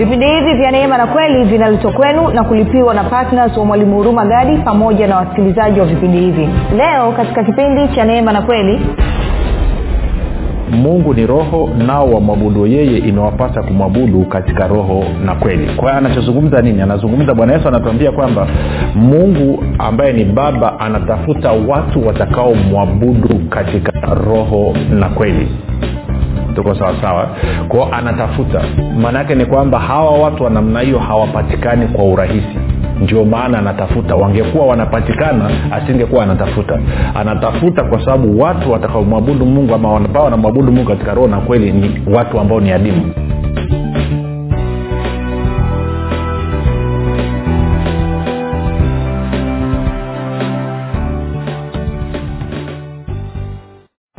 vipindi hivi vya neema na kweli vinaletwa kwenu na kulipiwa na ptns wa mwalimu huruma gadi pamoja na wasikilizaji wa vipindi hivi. Leo katika kipindi cha neema na kweli mungu ni roho nao wamwabudu yeye imewapasa kumwabudu katika roho na kweli. Kwa hiyo anachozungumza nini? Anazungumza bwana yesu anatuambia kwamba mungu ambaye ni baba anatafuta watu watakaomwabudu katika roho na kweli tuko sawasawa kwao anatafuta. Maana yake ni kwamba hawa watu wa namna hiyo hawapatikani kwa urahisi. Ndio maana anatafuta. Wangekuwa wanapatikana asingekuwa anatafuta. Anatafuta kwa sababu watu watakaomwabudu mungu ama ambao wanamwabudu mungu katika roho na kweli ni watu ambao ni adimu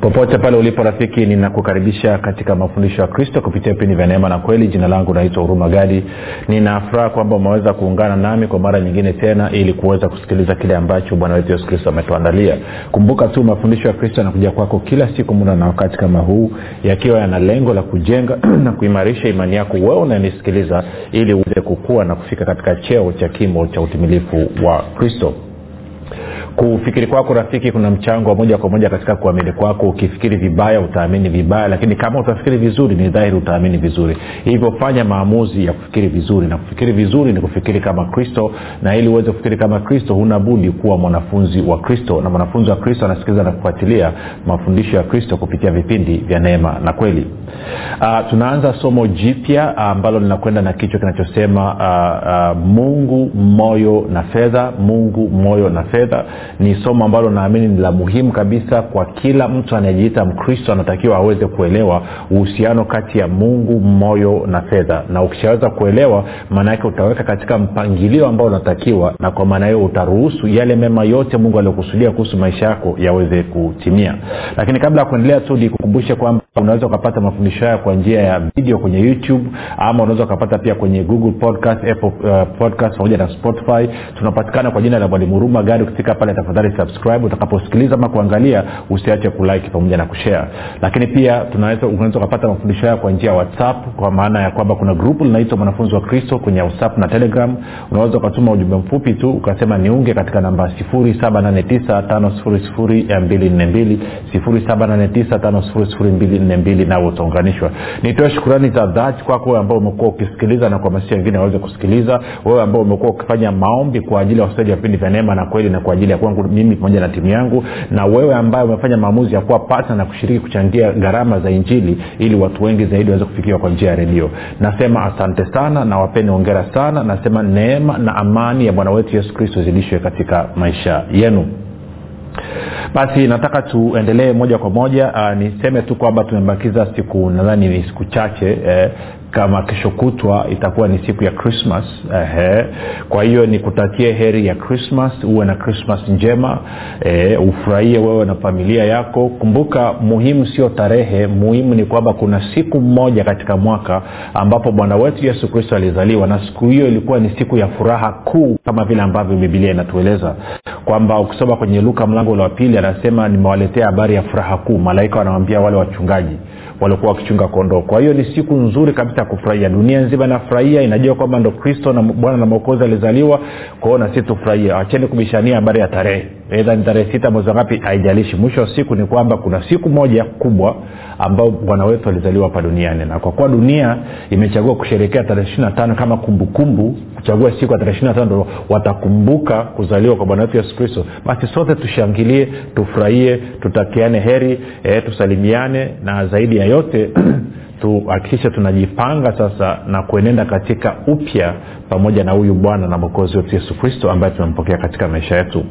popote pale ulipo rafiki ninakukaribisha katika mafundisho ya kristo kupitia vipindi vya neema na kweli. Jina langu naitwa huruma gadi. Ninafuraha kwamba umeweza kuungana nami kwa mara nyingine tena ili kuweza kusikiliza kile ambacho bwana wetu yesu kristo ametuandalia. Kumbuka tu mafundisho ya kristo yanakuja kwako kila siku muda na wakati kama huu yakiwa yana lengo la kujenga na kuimarisha imani yako wewe unanisikiliza ili uweze kukua na kufika katika cheo cha kimo cha utimilifu wa kristo kufikiri kwako rafiki kuna mchango wa moja kwa moja katika kuamini kwako. Ukifikiri vibaya utaamini vibaya lakini kama utafikiri vizuri ni dhahiri utaamini vizuri. Hivyo fanya maamuzi ya kufikiri vizuri na kufikiri vizuri ni kufikiri kama kristo na ili uweze kufikiri kama kristo huna budi kuwa mwanafunzi wa kristo na mwanafunzi wa kristo anasikiliza na kufuatilia mafundisho ya kristo kupitia vipindi vya neema na kweli. Uh, tunaanza somo jipya ambalo uh, linakwenda na kichwa kinachosema uh, uh, mungu moyo na fedha mungu moyo na fedha ni somo ambalo naamini ni la muhimu kabisa kwa kila mtu anayejiita mkristo anatakiwa aweze kuelewa uhusiano kati ya mungu moyo na fedha. Na ukishaweza kuelewa maana yake utaweka katika mpangilio ambao unatakiwa na kwa maana hiyo utaruhusu yale mema yote mungu aliokusudia kuhusu maisha yako yaweze kutimia. Lakini kabla ya kuendelea tu nikukumbushe kwamba unaweza ukapata mafundisho haya kwa njia ya video kwenye youtube ama unaweza ukapata pia kwenye google podcast apple uh, podcast pamoja na spotify. Tunapatikana kwa jina la mwalimu huruma gari ukifika pale tafadhali subscribe utakaposikiliza ama kuangalia usiache kulike pamoja na kushare. Lakini pia unaweza ukapata mafundisho haya kwa njia ya whatsapp kwa maana ya kwamba kuna grupu linaitwa mwanafunzi wa kristo kwenye whatsapp na telegram. Unaweza ukatuma ujumbe mfupi tu ukasema niunge katika namba 789 242 nawe utaunganishwa. Nitoe shukurani za dhati kwako ambao umekuwa ukisikiliza na kuhamasisha wengine waweze kusikiliza. Wewe ambao umekuwa ukifanya maombi kwa ajili ya wasaji wa vipindi vya neema na kweli na kwa ajili ya kwangu mimi pamoja na timu yangu na wewe ambaye umefanya maamuzi ya kuwa pata na kushiriki kuchangia gharama za injili ili watu wengi zaidi waweze kufikiwa kwa njia ya redio. Nasema asante sana na wapeni ongera sana nasema neema na amani ya bwana wetu yesu kristo zidishwe katika maisha yenu. Basi nataka tuendelee moja kwa moja uh, niseme tu kwamba tumebakiza siku nadhani ni siku chache eh, kama kesho kutwa itakuwa ni siku ya krismas kwa hiyo nikutakie heri ya krismas uwe na krismas njema eh, ufurahie wewe na familia yako. Kumbuka muhimu sio tarehe muhimu ni kwamba kuna siku moja katika mwaka ambapo bwana wetu yesu kristo alizaliwa na siku hiyo ilikuwa ni siku ya furaha kuu kama vile ambavyo bibilia inatueleza kwamba ukisoma kwenye luka mlango ule wa pili anasema nimewaletea habari ya furaha kuu. Malaika wanawambia wale wachungaji waliokuwa wakichunga kondoo. Kwa hiyo ni siku nzuri kabisa ya kufurahia. Dunia nzima inafurahia inajua kwamba ndo kristo na bwana na mwokozi alizaliwa. Kwao na sisi tufurahia acheni kubishania habari ya tarehe edha ni tarehe sita mwezi wangapi haijalishi. Mwisho wa siku ni kwamba kuna siku moja kubwa ambao bwana wetu alizaliwa hapa duniani. Na kwa kuwa dunia imechagua kusherekea tarehe ishiri na tano kama kumbukumbu kuchagua siku ya tarehe ishiri na tano ndo watakumbuka kuzaliwa kwa bwana wetu yesu kristo. Basi sote tushangilie tufurahie tutakiane heri e, tusalimiane na zaidi ya yote tuhakikishe tunajipanga sasa na kuenenda katika upya pamoja na huyu bwana na mwokozi wetu yesu kristo ambaye tumempokea katika maisha yetu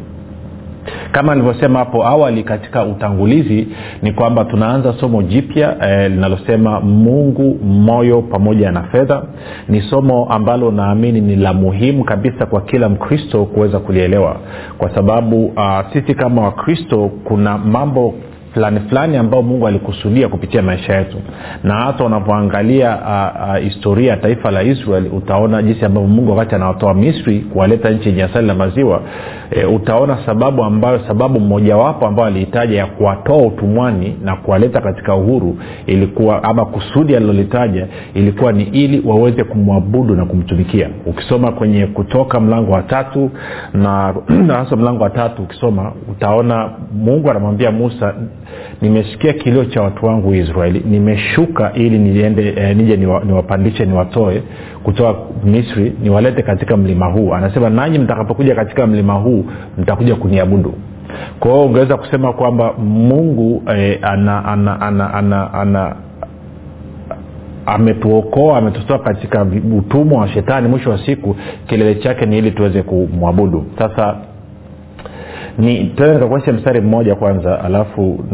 kama nilivyosema hapo awali katika utangulizi ni kwamba tunaanza somo jipya eh, linalosema mungu moyo pamoja na fedha. Ni somo ambalo naamini ni la muhimu kabisa kwa kila mkristo kuweza kulielewa. Kwa sababu uh, sisi kama wakristo kuna mambo fulani fulani ambao mungu alikusudia kupitia maisha yetu. Na hata unapoangalia historia ya taifa la israel utaona jinsi ambavyo mungu wakati anawatoa misri kuwaleta nchi yenye asali na maziwa e, utaona sababu ambayo sababu mmojawapo ambayo alihitaja ya kuwatoa utumwani na kuwaleta katika uhuru ilikuwa ama kusudi alilolitaja ilikuwa ni ili waweze kumwabudu na kumtumikia. Ukisoma kwenye kutoka mlango wa tatu na hasa mlango wa tatu ukisoma utaona mungu anamwambia musa nimesikia kilio cha watu wangu israeli. Nimeshuka ili niende eh, nije niwapandishe niwa niwatoe kutoka misri niwalete katika mlima huu. Anasema nanyi mtakapokuja katika mlima huu mtakuja kuniabudu. Kwa hiyo ungeweza kusema kwamba mungu eh, ana, ana, ana, ana, ana ametuokoa ametutoa katika utumwa wa shetani. Mwisho wa siku kilele chake ni ili tuweze kumwabudu. Sasa ni tena nikakuonyesha mstari mmoja kwanza alafu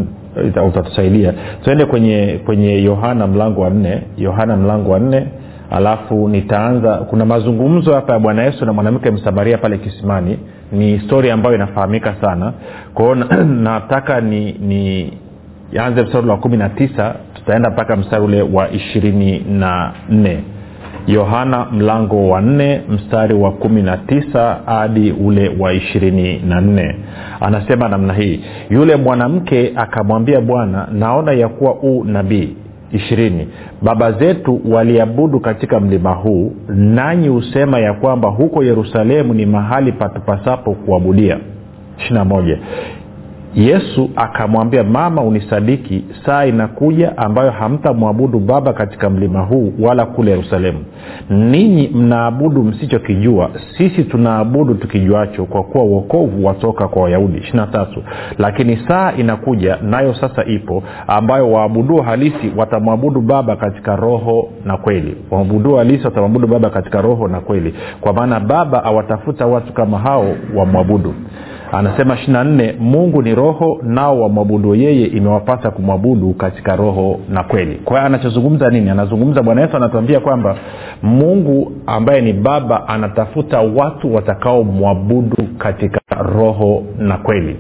utatusaidia. Tuende kwenye kwenye yohana mlango wa nne yohana mlango wa nne alafu nitaanza kuna mazungumzo hapa ya bwana yesu na mwanamke msamaria pale kisimani. Ni stori ambayo inafahamika sana. Kwao nataka ni ni anze mstari wa kumi na tisa tutaenda mpaka mstari ule wa ishirini na nne yohana mlango wa nne mstari wa kumi na tisa hadi ule wa ishirini na nne. Anasema namna hii yule mwanamke akamwambia bwana naona ya kuwa u nabii ishirini. Baba zetu waliabudu katika mlima huu nanyi husema ya kwamba huko yerusalemu ni mahali patupasapo kuabudia. Ishirina moja yesu akamwambia mama unisadiki. Saa inakuja ambayo hamtamwabudu baba katika mlima huu wala kule yerusalemu. Ninyi mnaabudu msichokijua. Sisi tunaabudu tukijuacho kwa kuwa uokovu watoka kwa wayahudi. Ishirina tatu. Lakini saa inakuja nayo sasa ipo ambayo waabuduo halisi watamwabudu baba katika roho na kweli. Waabuduo halisi watamwabudu baba katika roho na kweli. Kwa maana baba awatafuta watu kama hao wamwabudu anasema ishirina nne mungu ni roho nao wamwabudu yeye imewapasa kumwabudu katika roho na kweli. Kwa hiyo anachozungumza nini? Anazungumza bwana yesu anatuambia kwamba mungu ambaye ni baba anatafuta watu watakaomwabudu katika roho na kweli.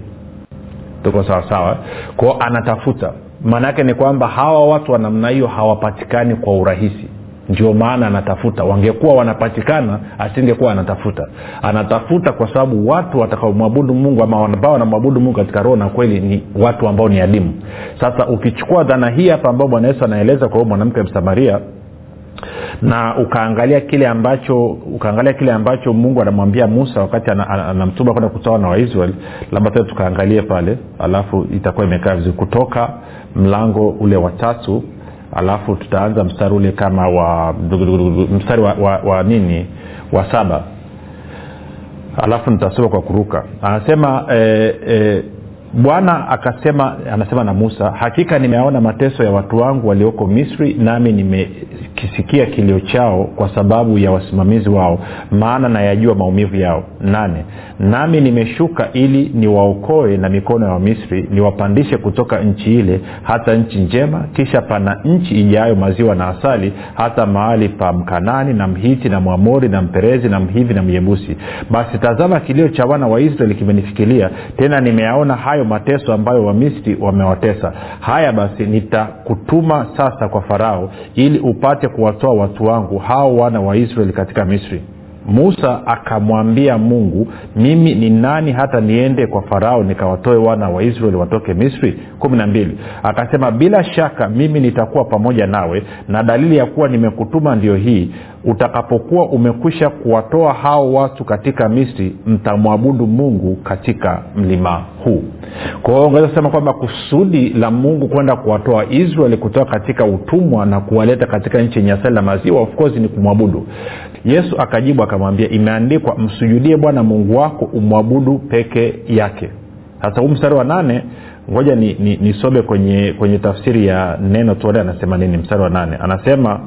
Tuko sawasawa kwao anatafuta. Maana yake ni kwamba hawa watu wa namna hiyo hawapatikani kwa urahisi ndio maana anatafuta. Wangekuwa wanapatikana asingekuwa anatafuta. Anatafuta kwa sababu watu watakaomwabudu mungu ama ambao wanamwabudu mungu katika roho na kweli ni watu ambao ni adimu. Sasa ukichukua dhana hii hapa ambao bwana yesu anaeleza kwa huyo mwanamke msamaria na ukaangalia kile ambacho ukaangalia kile ambacho mungu anamwambia musa wakati anamtuma kwenda kutoa na waisrael labda tena tukaangalie pale alafu itakuwa imekaa vizuri. Kutoka mlango ule wa tatu alafu tutaanza mstari ule kama wa mstari wa, wa, wa nini? Wa saba. Alafu nitasoma kwa kuruka. Anasema e, e, bwana akasema anasema na musa hakika nimeaona mateso ya watu wangu walioko misri nami nimekisikia kilio chao kwa sababu ya wasimamizi wao maana nayajua maumivu yao. Nane nami nimeshuka ili niwaokoe na mikono ya wamisri niwapandishe kutoka nchi ile hata nchi njema kisha pana nchi ijayo maziwa na asali hata mahali pa mkanani na mhiti na mwamori na mperezi na mhivi na myebusi basi tazama kilio cha wana wa israeli kimenifikilia tena nimeyaona hayo mateso ambayo wamisri wamewatesa. Haya basi nitakutuma sasa kwa farao ili upate kuwatoa watu wangu hao wana wa israeli katika misri. Musa akamwambia mungu mimi ni nani hata niende kwa farao nikawatoe wana wa israeli watoke misri? kumi na mbili. Akasema bila shaka mimi nitakuwa pamoja nawe na dalili ya kuwa nimekutuma ndio hii utakapokuwa umekwisha kuwatoa hao watu katika misri mtamwabudu mungu katika mlima huu. Kwa hiyo ungeweza kwamba kusudi la mungu kwenda kuwatoa israeli kutoka katika utumwa na kuwaleta katika nchi yenye asali na maziwa of course ni kumwabudu. Yesu akajibu akamwambia imeandikwa msujudie bwana mungu wako umwabudu peke yake. Sasa huu mstari wa nane ngoja nisome ni, ni, kwenye kwenye tafsiri ya neno tuone anasema nini. Mstari wa nane anasema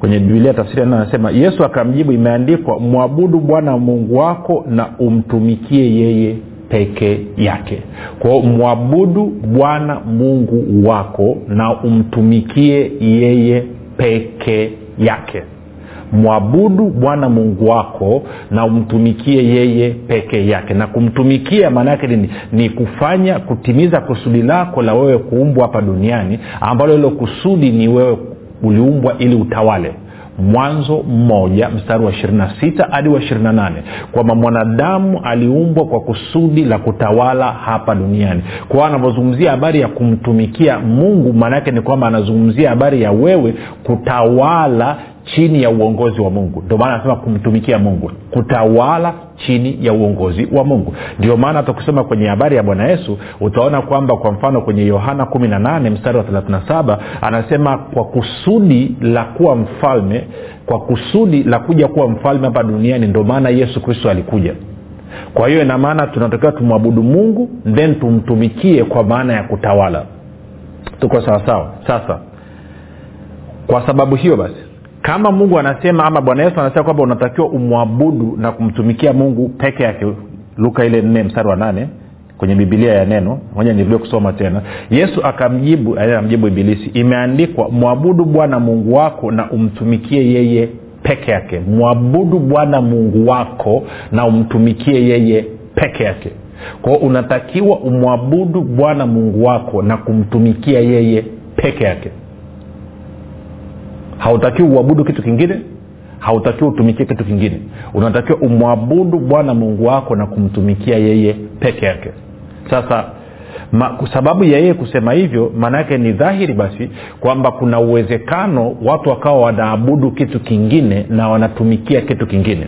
kwenye bibilia tafsiri ya anasema yesu akamjibu imeandikwa mwabudu bwana mungu wako na umtumikie yeye peke yake. Kwao mwabudu bwana mungu wako na umtumikie yeye peke yake. Mwabudu bwana mungu wako na umtumikie yeye peke yake. Na kumtumikia maana yake nini? Ni kufanya kutimiza kusudi lako la wewe kuumbwa hapa duniani ambalo hilo kusudi ni wewe uliumbwa ili utawale. Mwanzo mmoja mstari wa 26 hadi wa 28 kwamba mwanadamu aliumbwa kwa kusudi la kutawala hapa duniani. Kwa hiyo anavyozungumzia habari ya kumtumikia mungu maanaake ni kwamba anazungumzia habari ya wewe kutawala chini ya uongozi wa mungu. Ndio maana anasema kumtumikia mungu. Kutawala chini ya uongozi wa mungu. Ndio maana hatakusema kwenye habari ya bwana yesu utaona kwamba kwa mfano kwenye yohana 18 mstari wa 37 anasema kwa kusudi la kuwa mfalme kwa kusudi la kuja kuwa mfalme hapa duniani ndio maana yesu kristo alikuja. Kwa hiyo ina maana tunatakiwa tumwabudu mungu then tumtumikie kwa maana ya kutawala. Tuko sawasawa sasa kwa sababu hiyo basi kama mungu anasema ama bwana yesu anasema kwamba unatakiwa umwabudu na kumtumikia mungu peke yake luka ile nne mstari wa nane kwenye bibilia ya neno moja nilivyo kusoma tena. Yesu akamjibu amjibu ibilisi imeandikwa mwabudu bwana mungu wako na umtumikie yeye peke yake. Mwabudu bwana mungu wako na umtumikie yeye peke yake. Kwao unatakiwa umwabudu bwana mungu wako na kumtumikia yeye peke yake hautakiwi uabudu kitu kingine hautakiwi utumikie kitu kingine. Unatakiwa umwabudu bwana mungu wako na kumtumikia yeye peke yake. Sasa ma, sababu ya yeye kusema hivyo maana yake ni dhahiri basi kwamba kuna uwezekano watu wakawa wanaabudu kitu kingine na wanatumikia kitu kingine.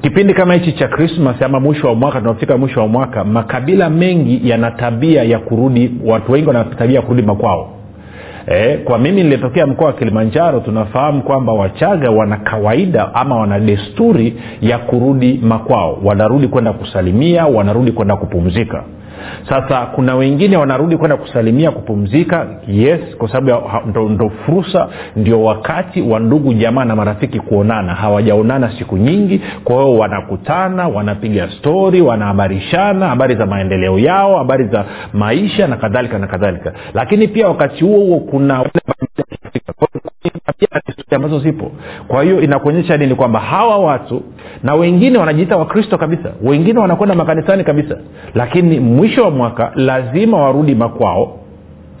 Kipindi kama hichi cha krismas ama mwisho wa mwaka tunafika mwisho wa mwaka makabila mengi yana tabia ya kurudi watu wengi wana tabia ya kurudi makwao e, kwa mimi nilitokea mkoa wa kilimanjaro tunafahamu kwamba wachaga wana kawaida ama wana desturi ya kurudi makwao. Wanarudi kwenda kusalimia wanarudi kwenda kupumzika sasa kuna wengine wanarudi kwenda kusalimia kupumzika yes kwa sababu ndo, fursa ndio wakati wa ndugu jamaa na marafiki kuonana. Hawajaonana siku nyingi kwa hiyo wanakutana wanapiga stori wanahabarishana habari za maendeleo yao habari za maisha na kadhalika na kadhalika. Lakini pia wakati huo huo kuna ambazo zipo. Kwa hiyo inakuonyesha nini? Kwamba hawa watu na wengine wanajiita wakristo kabisa. Wengine wanakwenda makanisani kabisa. Lakini mwisho wa mwaka lazima warudi makwao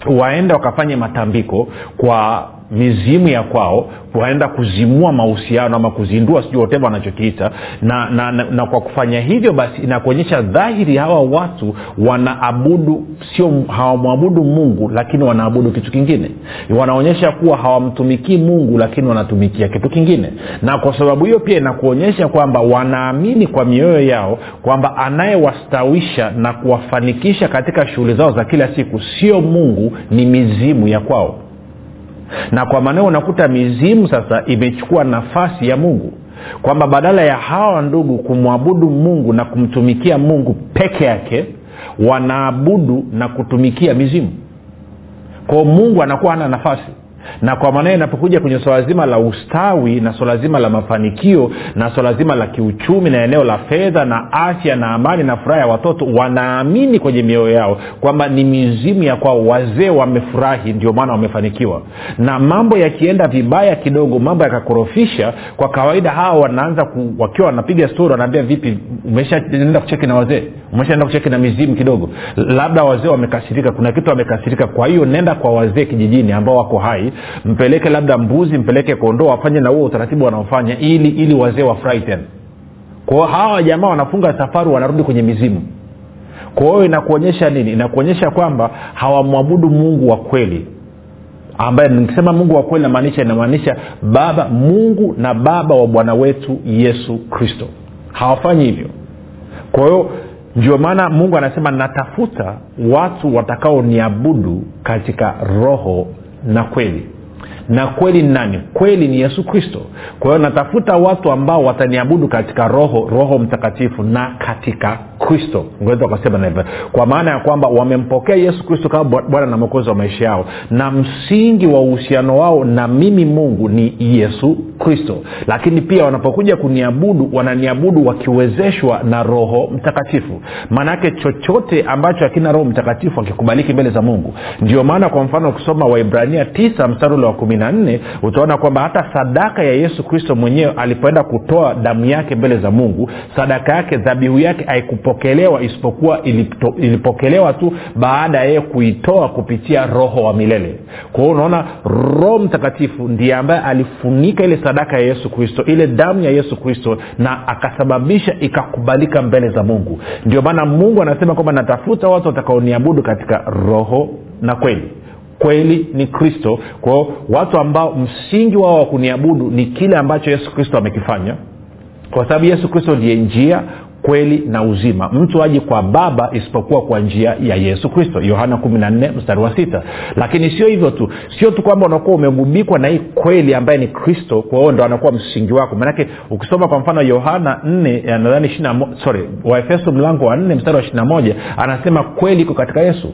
waende wakafanye matambiko kwa mizimu ya kwao waenda kuzimua mahusiano ama kuzindua sijui woteva wanachokiita. Na, na, na, na kwa kufanya hivyo basi inakuonyesha dhahiri hawa watu wanaabudu sio hawamwabudu mungu lakini wanaabudu kitu kingine. Wanaonyesha kuwa hawamtumikii mungu lakini wanatumikia kitu kingine. Na kwa sababu hiyo pia inakuonyesha kwamba wanaamini kwa mioyo yao kwamba anayewastawisha na kuwafanikisha katika shughuli zao za kila siku sio mungu ni mizimu ya kwao na kwa maanao unakuta mizimu sasa imechukua nafasi ya mungu. Kwamba badala ya hawa ndugu kumwabudu mungu na kumtumikia mungu peke yake wanaabudu na kutumikia mizimu. Kwao mungu anakuwa hana nafasi na kwa maana inapokuja kwenye swala zima la ustawi na swala zima la mafanikio na swala zima la kiuchumi na eneo la fedha na afya na amani na furaha ya watoto wanaamini kwenye mioyo yao kwamba ni mizimu ya kwao wazee wamefurahi ndio maana wamefanikiwa. Na mambo yakienda vibaya kidogo mambo yakakorofisha kwa kawaida hawa wanaanza ku, wakiwa wanapiga stori wanaambia vipi umeshaenda kucheki na wazee? Umeshaenda kucheki na mizimu kidogo? Labda wazee wamekasirika kuna kitu wamekasirika kwa hiyo nenda kwa wazee kijijini ambao wako hai mpeleke labda mbuzi mpeleke kondoo wafanye na huo utaratibu wanaofanya ili ili wazee wafurahi tena. Kwao hawa jamaa wanafunga safari wanarudi kwenye mizimu. Kwa hiyo inakuonyesha nini? Inakuonyesha kwamba hawamwabudu mungu wa kweli. Ambaye nikisema mungu wa kweli namaanisha inamaanisha baba mungu na baba wa bwana wetu yesu kristo. Hawafanyi hivyo. Kwa hiyo ndio maana mungu anasema natafuta watu watakaoniabudu katika roho na kweli na kweli ni nani? Kweli ni yesu kristo. Kwa hiyo natafuta watu ambao wataniabudu katika roho roho mtakatifu na katika kristo. Ngeweza ukasema hivyo. Kwa maana ya kwamba wamempokea yesu kristo kama bwana na mwokozi wa maisha yao. Na msingi wa uhusiano wao na mimi mungu ni yesu kristo. Lakini pia wanapokuja kuniabudu wananiabudu wakiwezeshwa na roho mtakatifu. Maanaake chochote ambacho hakina roho mtakatifu akikubaliki mbele za mungu. Ndio maana kwa mfano ukisoma waibrania tisa mstari ule wa kumi kumi na nne utaona kwamba hata sadaka ya yesu kristo mwenyewe alipoenda kutoa damu yake mbele za mungu sadaka yake dhabihu yake haikupokelewa isipokuwa ilipto, ilipokelewa tu baada ya yeye kuitoa kupitia roho wa milele. Kwa hiyo unaona roho mtakatifu ndiye ambaye alifunika ile sadaka ya yesu kristo ile damu ya yesu kristo na akasababisha ikakubalika mbele za mungu. Ndio maana mungu anasema kwamba natafuta watu watakaoniabudu katika roho na kweli kweli ni kristo. Kwao watu ambao msingi wao wa kuniabudu ni kile ambacho yesu kristo amekifanya. Kwa sababu yesu kristo ndiye njia kweli na uzima. Mtu aji kwa baba isipokuwa kwa njia ya yesu kristo. Yohana 14 mstari wa sita. Lakini sio hivyo tu. Sio tu kwamba unakuwa umegubikwa na hii kweli ambaye ni kristo kwa hiyo ndo anakuwa msingi wako. Maanake ukisoma kwa mfano yohana 4 nadhani sorry waefeso mlango wa 4 mstari wa 21 anasema kweli iko katika yesu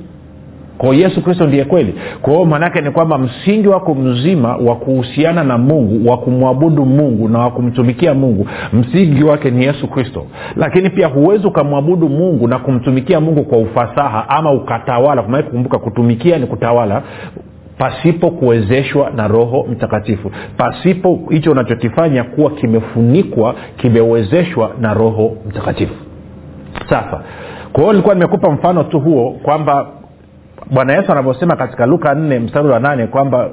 kwao yesu kristo ndiye kweli. Kwa hiyo maanaake ni kwamba msingi wako mzima wa kuhusiana na mungu wa kumwabudu mungu na wa kumtumikia mungu msingi wake ni yesu kristo. Lakini pia huwezi ukamwabudu mungu na kumtumikia mungu kwa ufasaha ama ukatawala. Kumbuka kutumikia ni kutawala pasipo kuwezeshwa na roho mtakatifu. Pasipo hicho unachokifanya kuwa kimefunikwa kimewezeshwa na roho mtakatifu. Sasa kwa hiyo nilikuwa nimekupa mfano tu huo kwamba bwana yesu anavyosema katika luka nne mstari wa nane kwamba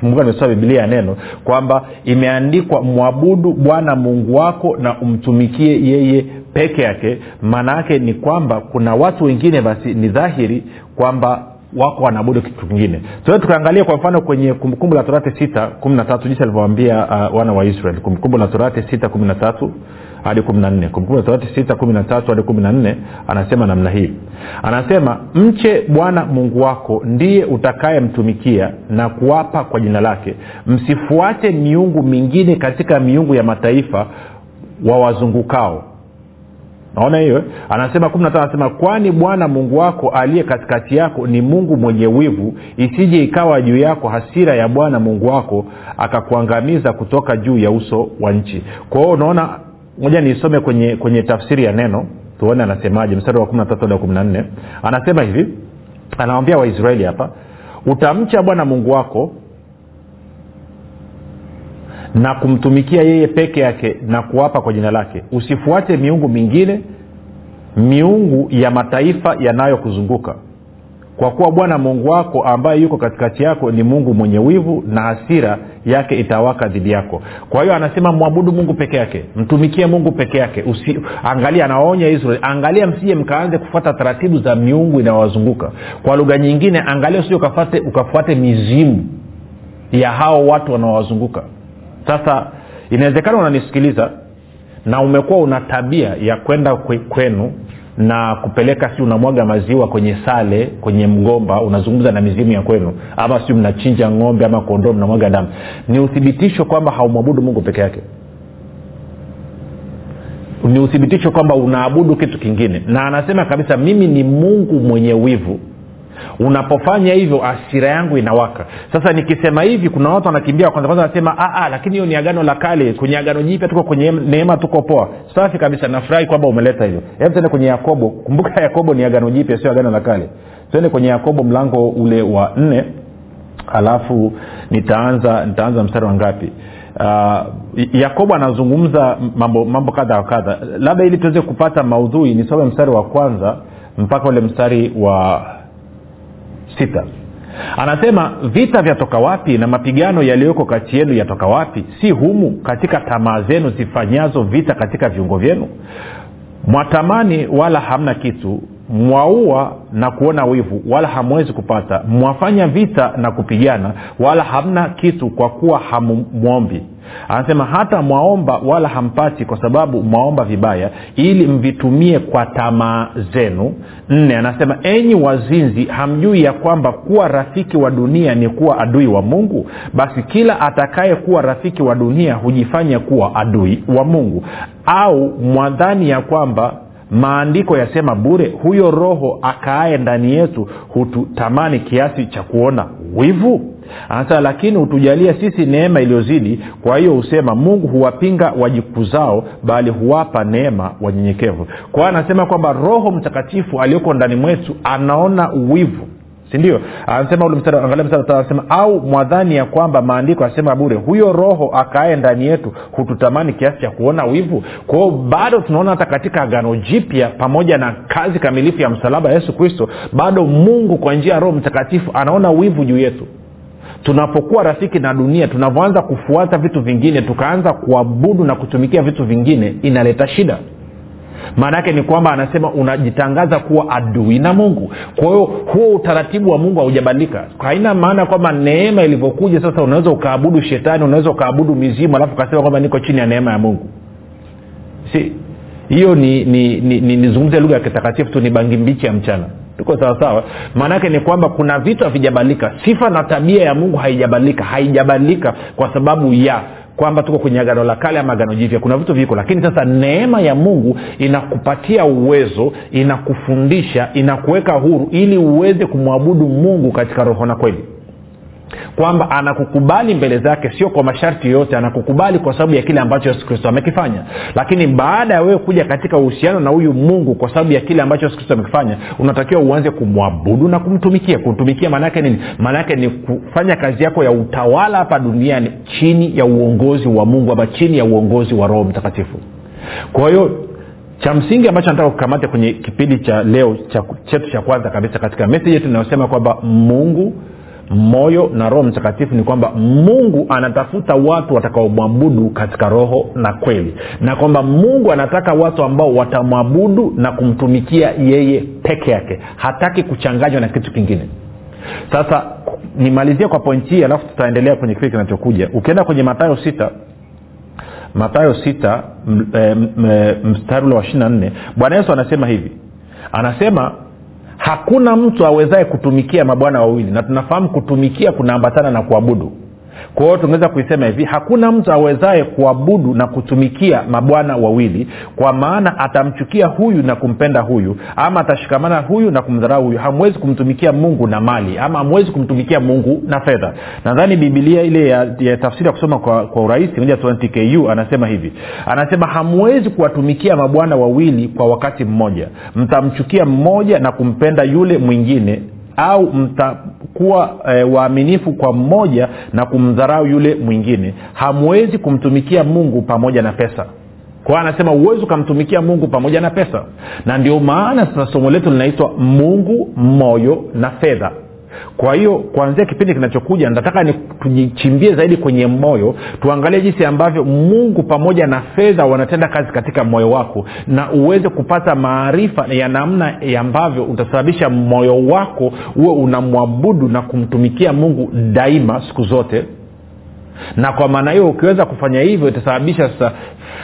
funguka nimesoma bibilia ya neno kwamba imeandikwa mwabudu bwana mungu wako na umtumikie yeye peke yake. Maana yake ni kwamba kuna watu wengine basi ni dhahiri kwamba wako wanaabudu kitu kingine. So tukaangalia kwa mfano kwenye kumbukumbu la torati sita kumi na tatu jinsi alivyowambia uh, wana wa israel kumbukumbu la torati sita kumi na tatu hadi hadi anasema namna hii. Anasema mche bwana mungu wako ndiye utakayemtumikia na kuwapa kwa jina lake. Msifuate miungu mingine katika miungu ya mataifa wawazungukao naona hiyo anasema kumi anasema kwani bwana mungu wako aliye katikati yako ni mungu mwenye wivu? Isije ikawa juu yako hasira ya bwana mungu wako akakuangamiza kutoka juu ya uso wa nchi. Kwa hiyo unaona moja niisome kwenye kwenye tafsiri ya neno tuone anasemaje. Mstari wa kumi na tatu hadi wa kumi na nne. Anasema hivi anawambia waisraeli hapa utamcha bwana mungu wako na kumtumikia yeye peke yake na kuwapa kwa jina lake. Usifuate miungu mingine miungu ya mataifa yanayokuzunguka kwa kuwa bwana mungu wako ambaye yuko katikati yako ni mungu mwenye wivu na hasira yake itawaka dhidi yako. Kwa hiyo anasema mwabudu mungu peke yake mtumikie mungu peke yake. Usi, angalia anawaonya israeli. Angalia msije mkaanze kufuata taratibu za miungu inayowazunguka. Kwa lugha nyingine angalia usije ukafuate, ukafuate mizimu ya hao watu wanaowazunguka. Sasa inawezekana unanisikiliza na umekuwa una tabia ya kwenda kwenu na kupeleka si unamwaga maziwa kwenye sale kwenye mgomba unazungumza na mizimu ya kwenu ama si mnachinja ng'ombe ama kondoo mnamwaga damu. Ni uthibitisho kwamba haumwabudu mungu peke yake. Ni uthibitisho kwamba unaabudu kitu kingine. Na anasema kabisa mimi ni mungu mwenye wivu unapofanya hivyo asira yangu inawaka. Sasa nikisema hivi kuna watu wanakimbia kwanza kwanza wanasema lakini hiyo ni agano la kale kwenye agano jipya tuko kwenye neema tuko poa. Safi kabisa nafurahi kwamba umeleta hivyo. Hebu tuende kwenye yakobo. Kumbuka yakobo ni agano jipya sio agano la kale. Tuende kwenye yakobo mlango ule wa nne alafu nitaanza nitaanza mstari wa ngapi? Uh, yakobo anazungumza mambo mambo kadha wa kadha. Labda ili tuweze kupata maudhui nisome mstari wa kwanza mpaka ule mstari wa sita. Anasema vita vyatoka wapi na mapigano yaliyoko kati yenu yatoka wapi? Si humu katika tamaa zenu zifanyazo vita katika viungo vyenu? Mwatamani wala hamna kitu mwaua na kuona wivu wala hamwezi kupata. Mwafanya vita na kupigana wala hamna kitu kwa kuwa hamumwombi. Anasema hata mwaomba wala hampati kwa sababu mwaomba vibaya ili mvitumie kwa tamaa zenu. Nne anasema enyi wazinzi hamjui ya kwamba kuwa rafiki wa dunia ni kuwa adui wa mungu? Basi kila atakaye kuwa rafiki wa dunia hujifanya kuwa adui wa mungu. Au mwadhani ya kwamba maandiko yasema bure huyo roho akaaye ndani yetu hututamani kiasi cha kuona wivu. Anasema lakini hutujalia sisi neema iliyozidi kwa hiyo husema mungu huwapinga wajikuzao bali huwapa neema wanyenyekevu. Kwa hiyo anasema kwamba roho mtakatifu aliyoko ndani mwetu anaona wivu sindio anasema ule mstari angalia mstari anasema au mwadhani ya kwamba maandiko asema bure huyo roho akae ndani yetu hututamani kiasi cha kuona wivu? Kwao bado tunaona hata katika agano jipya pamoja na kazi kamilifu ya msalaba yesu kristo bado mungu kwa njia ya roho mtakatifu anaona wivu juu yetu. Tunapokuwa rafiki na dunia tunavyoanza kufuata vitu vingine tukaanza kuabudu na kutumikia vitu vingine inaleta shida maana yake ni kwamba anasema unajitangaza kuwa adui na mungu. Kwa hiyo huo utaratibu wa mungu haujabadilika. Haina maana kwamba neema ilivyokuja sasa unaweza ukaabudu shetani unaweza ukaabudu mizimu alafu ukasema kwamba niko chini ya neema ya mungu. Si hiyo ni nizungumze ni, ni, ni, ni lugha ya kitakatifu tu ni bangi mbichi ya mchana. Tuko sawasawa maanaake ni kwamba kuna vitu havijabadilika sifa na tabia ya mungu haijabadilika. Haijabadilika kwa sababu ya kwamba tuko kwenye agano la kale ama agano jipya. Kuna vitu viko lakini sasa neema ya mungu inakupatia uwezo inakufundisha inakuweka huru ili uweze kumwabudu mungu katika roho na kweli kwamba anakukubali mbele zake sio kwa masharti yoyote anakukubali kwa sababu ya kile ambacho yesu kristo amekifanya. Lakini baada ya wewe kuja katika uhusiano na huyu mungu kwa sababu ya kile ambacho yesu kristo amekifanya unatakiwa uanze kumwabudu na kumtumikia. Kumtumikia maanaake nini? Maanaake ni kufanya kazi yako ya utawala hapa duniani chini ya uongozi wa mungu ama chini ya uongozi wa roho mtakatifu. Kwa hiyo cha msingi ambacho nataka kukamata kwenye kipindi cha leo chetu cha kwanza kabisa katika meseji yetu inayosema kwamba mungu moyo na roho mtakatifu ni kwamba mungu anatafuta watu watakaomwabudu katika roho na kweli. Na kwamba mungu anataka watu ambao watamwabudu na kumtumikia yeye peke yake. Hataki kuchanganywa na kitu kingine. Sasa nimalizie kwa pointi hii alafu tutaendelea kwenye kipindi kinachokuja. Ukienda kwenye matayo sita matayo sita m, m, mstari ule wa ishiri na nne bwana yesu anasema hivi. Anasema hakuna mtu awezaye kutumikia mabwana wawili na tunafahamu kutumikia kunaambatana na kuabudu kwa hiyo tungeweza kuisema hivi hakuna mtu awezaye kuabudu na kutumikia mabwana wawili kwa maana atamchukia huyu na kumpenda huyu ama atashikamana huyu na kumdharau huyu. Hamwezi kumtumikia mungu na mali ama hamwezi kumtumikia mungu na fedha. Nadhani bibilia ile ya, ya tafsiri ya kusoma kwa, kwa urahisi moja anasema hivi. Anasema hamwezi kuwatumikia mabwana wawili kwa wakati mmoja. Mtamchukia mmoja na kumpenda yule mwingine au mtakuwa e, waaminifu kwa mmoja na kumdharau yule mwingine. Hamwezi kumtumikia mungu pamoja na pesa. Kwao anasema huwezi ukamtumikia mungu pamoja na pesa. Na ndio maana sasa somo letu linaitwa mungu moyo na fedha kwa hiyo kuanzia kipindi kinachokuja nataka ni tujichimbie zaidi kwenye moyo tuangalie jinsi ambavyo mungu pamoja na fedha wanatenda kazi katika moyo wako na uweze kupata maarifa ya namna ambavyo utasababisha moyo wako uwe unamwabudu na kumtumikia mungu daima siku zote na kwa maana hiyo ukiweza kufanya hivyo itasababisha sasa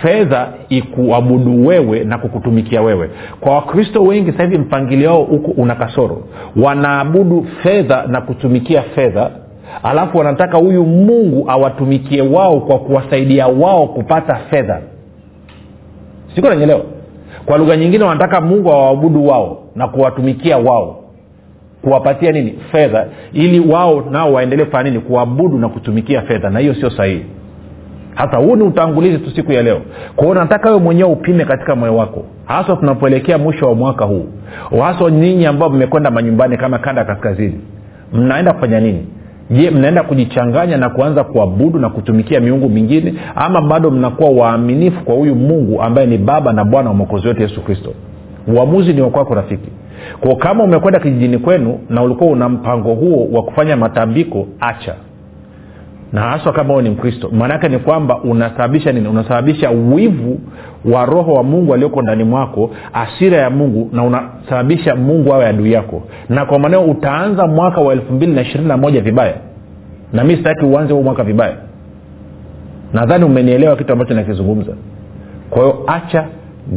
fedha ikuabudu wewe na kukutumikia wewe. Kwa wakristo wengi sasa hivi mpangilio wao huko una kasoro. Wanaabudu fedha na kutumikia fedha alafu wanataka huyu mungu awatumikie wao kwa kuwasaidia wao kupata fedha. Siko nanyelewa kwa lugha nyingine wanataka mungu awaabudu wao na kuwatumikia wao kuwapatia nini? Fedha. Ili wao nao waendelee kufanya nini? Kuabudu na kutumikia fedha. Na hiyo sio sahihi. Hasa huu ni utangulizi tu siku ya leo. Kwao nataka wewe mwenyewe upime katika moyo wako. Haswa tunapoelekea mwisho wa mwaka huu. Haswa nyinyi ambao mmekwenda manyumbani kama kanda kaskazini. Mnaenda kufanya nini? Je mnaenda kujichanganya na kuanza kuabudu na kutumikia miungu mingine? Ama bado mnakuwa waaminifu kwa huyu mungu ambaye ni baba na bwana wa mwokozi wetu yesu kristo? Uamuzi ni wakwako rafiki kwa kama umekwenda kijijini kwenu na ulikuwa una mpango huo wa kufanya matambiko acha. Na haswa kama huo ni mkristo maanaake ni kwamba unasababisha nini? Unasababisha wivu wa roho wa mungu alioko ndani mwako asira ya mungu na unasababisha mungu awe adui yako. Na kwa maneo utaanza mwaka wa elfu mbili na ishirini na moja vibaya. Na mi sitaki uanze huo mwaka vibaya. Nadhani umenielewa kitu ambacho nakizungumza. Kwa hiyo acha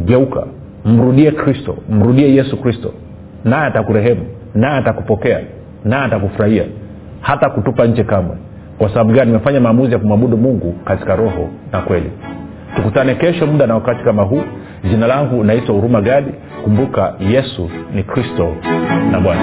geuka. Mrudie kristo. Mrudie yesu kristo naye atakurehemu naye atakupokea naye atakufurahia hata kutupa nje kamwe. Kwa sababu gani? Nimefanya maamuzi ya kumwabudu mungu katika roho na kweli. Tukutane kesho muda na wakati kama huu. Jina langu naitwa huruma gadi. Kumbuka yesu ni kristo na bwana